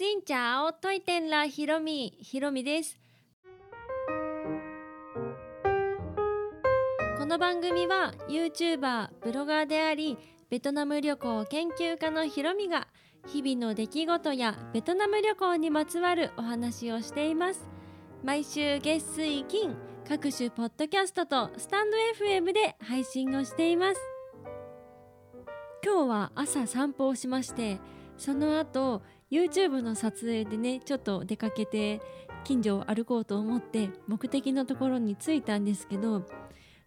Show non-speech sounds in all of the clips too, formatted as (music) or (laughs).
しんちゃおといてんらひろみひろみです。この番組は YouTuber ブロガーでありベトナム旅行研究家のひろみが日々の出来事やベトナム旅行にまつわるお話をしています。毎週月水金各種ポッドキャストとスタンド FM で配信をしています。今日は朝散歩をしましてその後 YouTube の撮影でねちょっと出かけて近所を歩こうと思って目的のところに着いたんですけど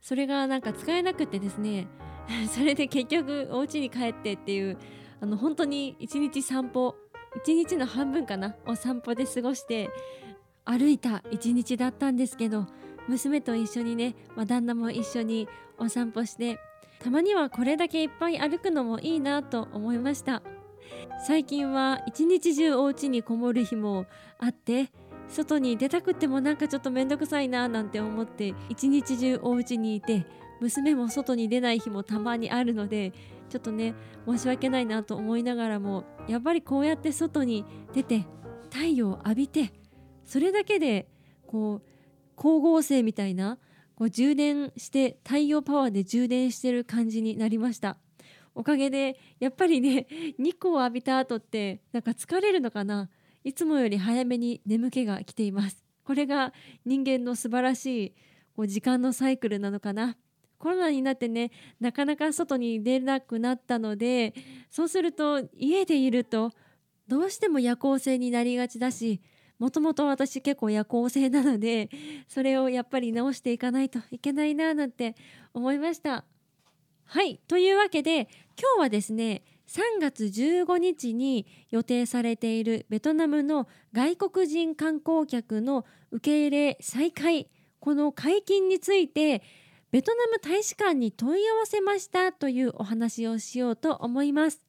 それがなんか使えなくてですね (laughs) それで結局お家に帰ってっていうあの本当に一日散歩一日の半分かなお散歩で過ごして歩いた一日だったんですけど娘と一緒にね、まあ、旦那も一緒にお散歩してたまにはこれだけいっぱい歩くのもいいなと思いました。最近は一日中お家にこもる日もあって外に出たくってもなんかちょっと面倒くさいななんて思って一日中お家にいて娘も外に出ない日もたまにあるのでちょっとね申し訳ないなと思いながらもやっぱりこうやって外に出て太陽を浴びてそれだけでこう光合成みたいなこう充電して太陽パワーで充電してる感じになりました。おかげでやっぱりね (laughs) 日光を浴びた後ってなんか疲れるのかな。いつもより早めに眠気が来ています。これが人間の素晴らしいこう時間のサイクルなのかな。コロナになってねなかなか外に出なくなったのでそうすると家でいるとどうしても夜行性になりがちだしもともと私結構夜行性なのでそれをやっぱり直していかないといけないななんて思いました。はいというわけで今日はですね3月15日に予定されているベトナムの外国人観光客の受け入れ再開この解禁についてベトナム大使館に問い合わせましたというお話をしようと思います。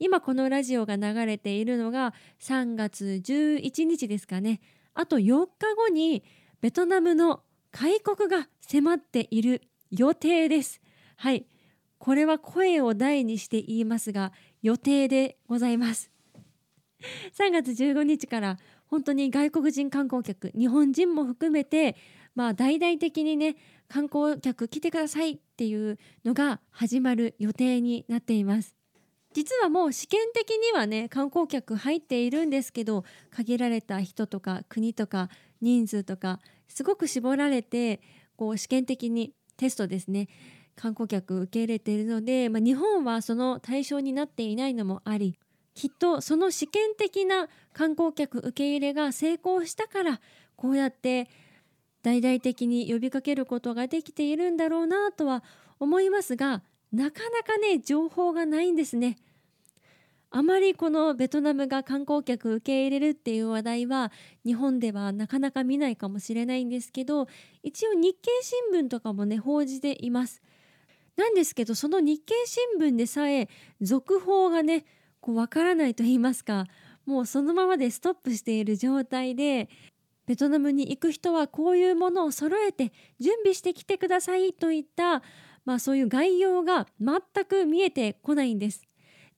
今このラジオが流れているのが3月11日ですかね。あと4日後にベトナムの開国が迫っている予定です。はい。これは声を大にして言いますが予定でございます。3月15日から本当に外国人観光客日本人も含めてまあ大々的にね観光客来てくださいっていうのが始まる予定になっています。実はもう試験的にはね観光客入っているんですけど限られた人とか国とか人数とかすごく絞られてこう試験的にテストですね。観光客受け入れているので、まあ、日本はその対象になっていないのもありきっとその試験的な観光客受け入れが成功したからこうやって大々的に呼びかけることができているんだろうなとは思いますがなかなかね情報がないんですね。あまりこのベトナムが観光客受け入れるっていう話題は日本ではなかなか見ないかもしれないんですけど一応日経新聞とかもね報じています。なんですけどその日経新聞でさえ続報がねこう分からないと言いますかもうそのままでストップしている状態でベトナムに行く人はこういうものを揃えて準備してきてくださいといった、まあ、そういう概要が全く見えてこないんです。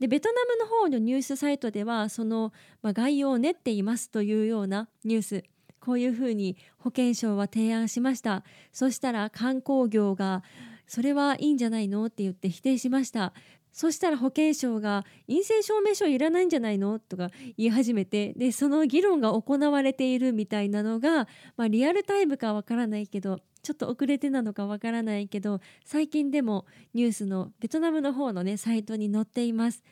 でベトナムの方のニュースサイトではその、まあ、概要を練っていますというようなニュースこういうふうに保健省は提案しましたそしたら観光業がそれはいいんじゃないの？って言って否定しましたそしたら保健省が陰性証明書いらないんじゃないの？とか言い始めてでその議論が行われているみたいなのが、まあ、リアルタイムかわからないけどちょっと遅れてなのかわからないけど最近でもニュースのベトナムの方のねサイトに載っています。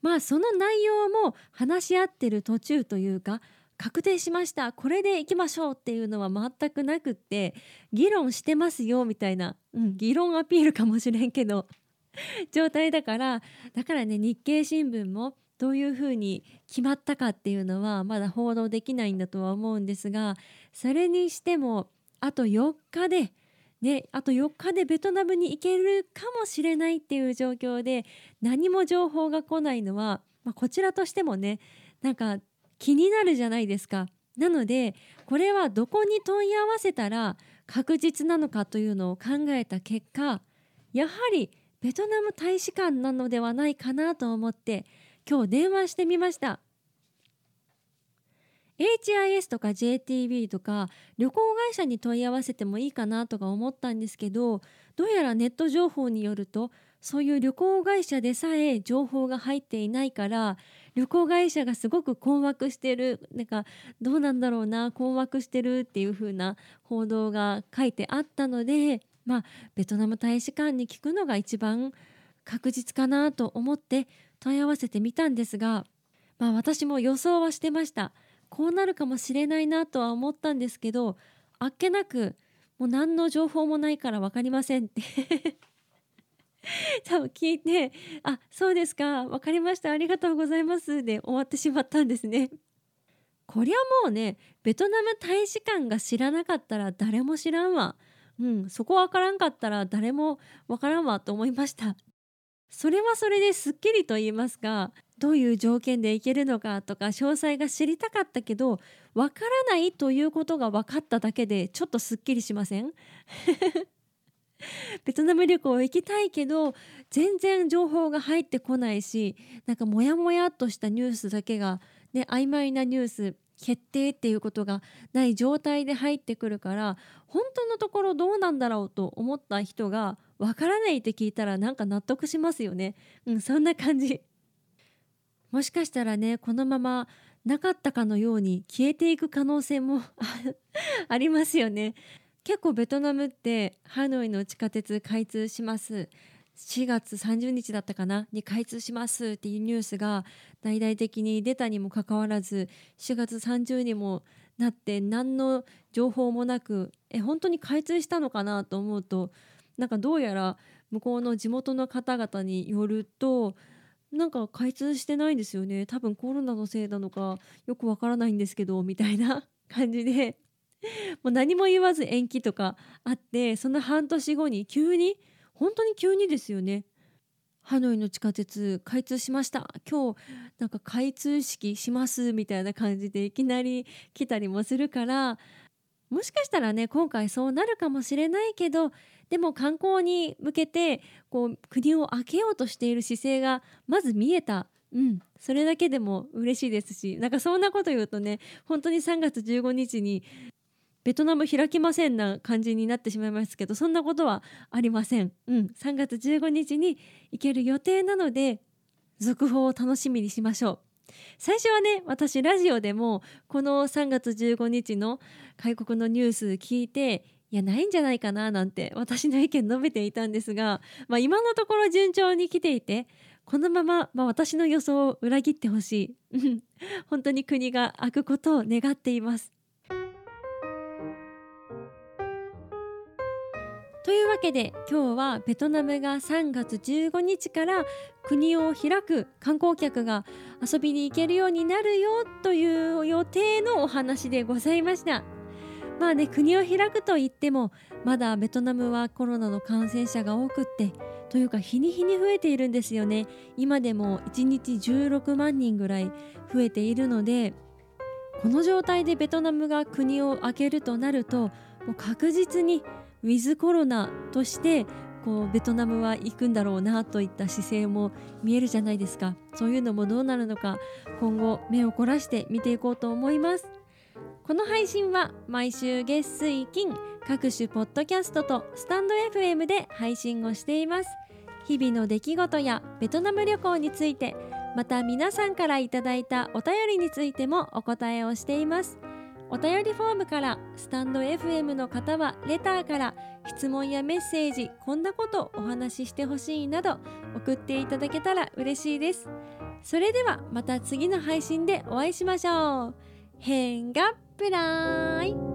まあその内容も話し合ってる途中というか確定しました。これでいきましょうっていうのは全くなくって議論してますよみたいな、うん、議論アピールかもしれんけど (laughs) 状態だからだからね日経新聞もどういうふうに決まったかっていうのはまだ報道できないんだとは思うんですがそれにしてもあと4日でね、あと4日でベトナムに行けるかもしれないっていう状況で何も情報が来ないのは、まあ、こちらとしてもねなんか気になるじゃないですか。なのでこれはどこに問い合わせたら確実なのかというのを考えた結果やはりベトナム大使館なのではないかなと思って今日電話してみました HIS とか JTB とか旅行会社に問い合わせてもいいかなとか思ったんですけどどうやらネット情報によるとそういう旅行会社でさえ情報が入っていないから旅行会社がすごく困惑してるなんかどうなんだろうな困惑してるっていう風な報道が書いてあったのでまあベトナム大使館に聞くのが一番確実かなと思って問い合わせてみたんですがまあ私も予想はしてました。こうなるかもしれないなとは思ったんですけどあっけなくもう何の情報もないから分かりませんって。(laughs) 多分聞いて「あそうですか分かりましたありがとうございます」で終わってしまったんですね。こりゃもうねベトナム大使館が知らなかったら誰も知らんわ。うん、そこ分からんかったら誰も分からんわと思いました。それはそれですっきりと言いますかどういう条件で行けるのかとか詳細が知りたかったけど分からないということが分かっただけでちょっとすっきりしません？(laughs) ベトナム旅行行きたいけど全然情報が入ってこないしなんかモヤモヤっとしたニュースだけが、ね、曖昧なニュース決定っていうことがない状態で入ってくるから本当のところどうなんだろうと思った人がわからないって聞いたらなんか納得しますよね。うん、そんな感じ。もしかしたらねこのままなかったかのように消えていく可能性も (laughs) ありますよね。結構ベトナムってハノイの地下鉄開通します。4月30日だったかな？に開通しますっていうニュースが大々的に出たにもかかわらず4月30にもなって何の情報もなくえ本当に開通したのかなと思うとなんかどうやら向こうの地元の方々によるとなんか開通してないんですよね。多分コロナのせいなのかよくわからないんですけどみたいな感じでもう何も言わず延期とかあってその半年後に急に本当に急にですよね。ハノイの地下鉄開通しました。今日なんか開通式しますみたいな感じでいきなり来たりもするからもしかしたらね今回そうなるかもしれないけどでも観光に向けてこう国を開けようとしている姿勢がまず見えた。うん、それだけでも嬉しいですしなんかそんなこと言うとね本当に3月15日にベトナム開きませんな感じになってしまいますけどそんなことはありません。うん、3月15日に行ける予定なので続報を楽しみにしましょう。最初はね私ラジオでもこの3月15日の開国のニュース聞いていやないんじゃないかななんて私の意見述べていたんですが、まあ、今のところ順調に来ていてこのまま、まあ、私の予想を裏切ってほしい本当に国が開くことを願っています。というわけで今日はベトナムが3月15日から国を開く観光客が遊びに行けるようになるよという予定のお話でございました。まあね国を開くといってもまだベトナムはコロナの感染者が多くってというか日に日に増えているんですよね。今でも1日16万人ぐらい増えているのでこの状態でベトナムが国を開けるとなるともう確実にウィズコロナとしてこうベトナムは行くんだろうなといった姿勢も見えるじゃないですか。そういうのもどうなるのか今後目を凝らして見ていこうと思います。この配信は毎週月水金各種ポッドキャストとスタンド FM で配信をしています。日々の出来事やベトナム旅行についてまた皆さんからいただいたお便りについてもお答えをしています。お便りフォームからスタンド FM の方はレターから質問やメッセージこんなことお話ししてほしいなど送っていただけたら嬉しいです。それではまた次の配信でお会いしましょう。変がプライ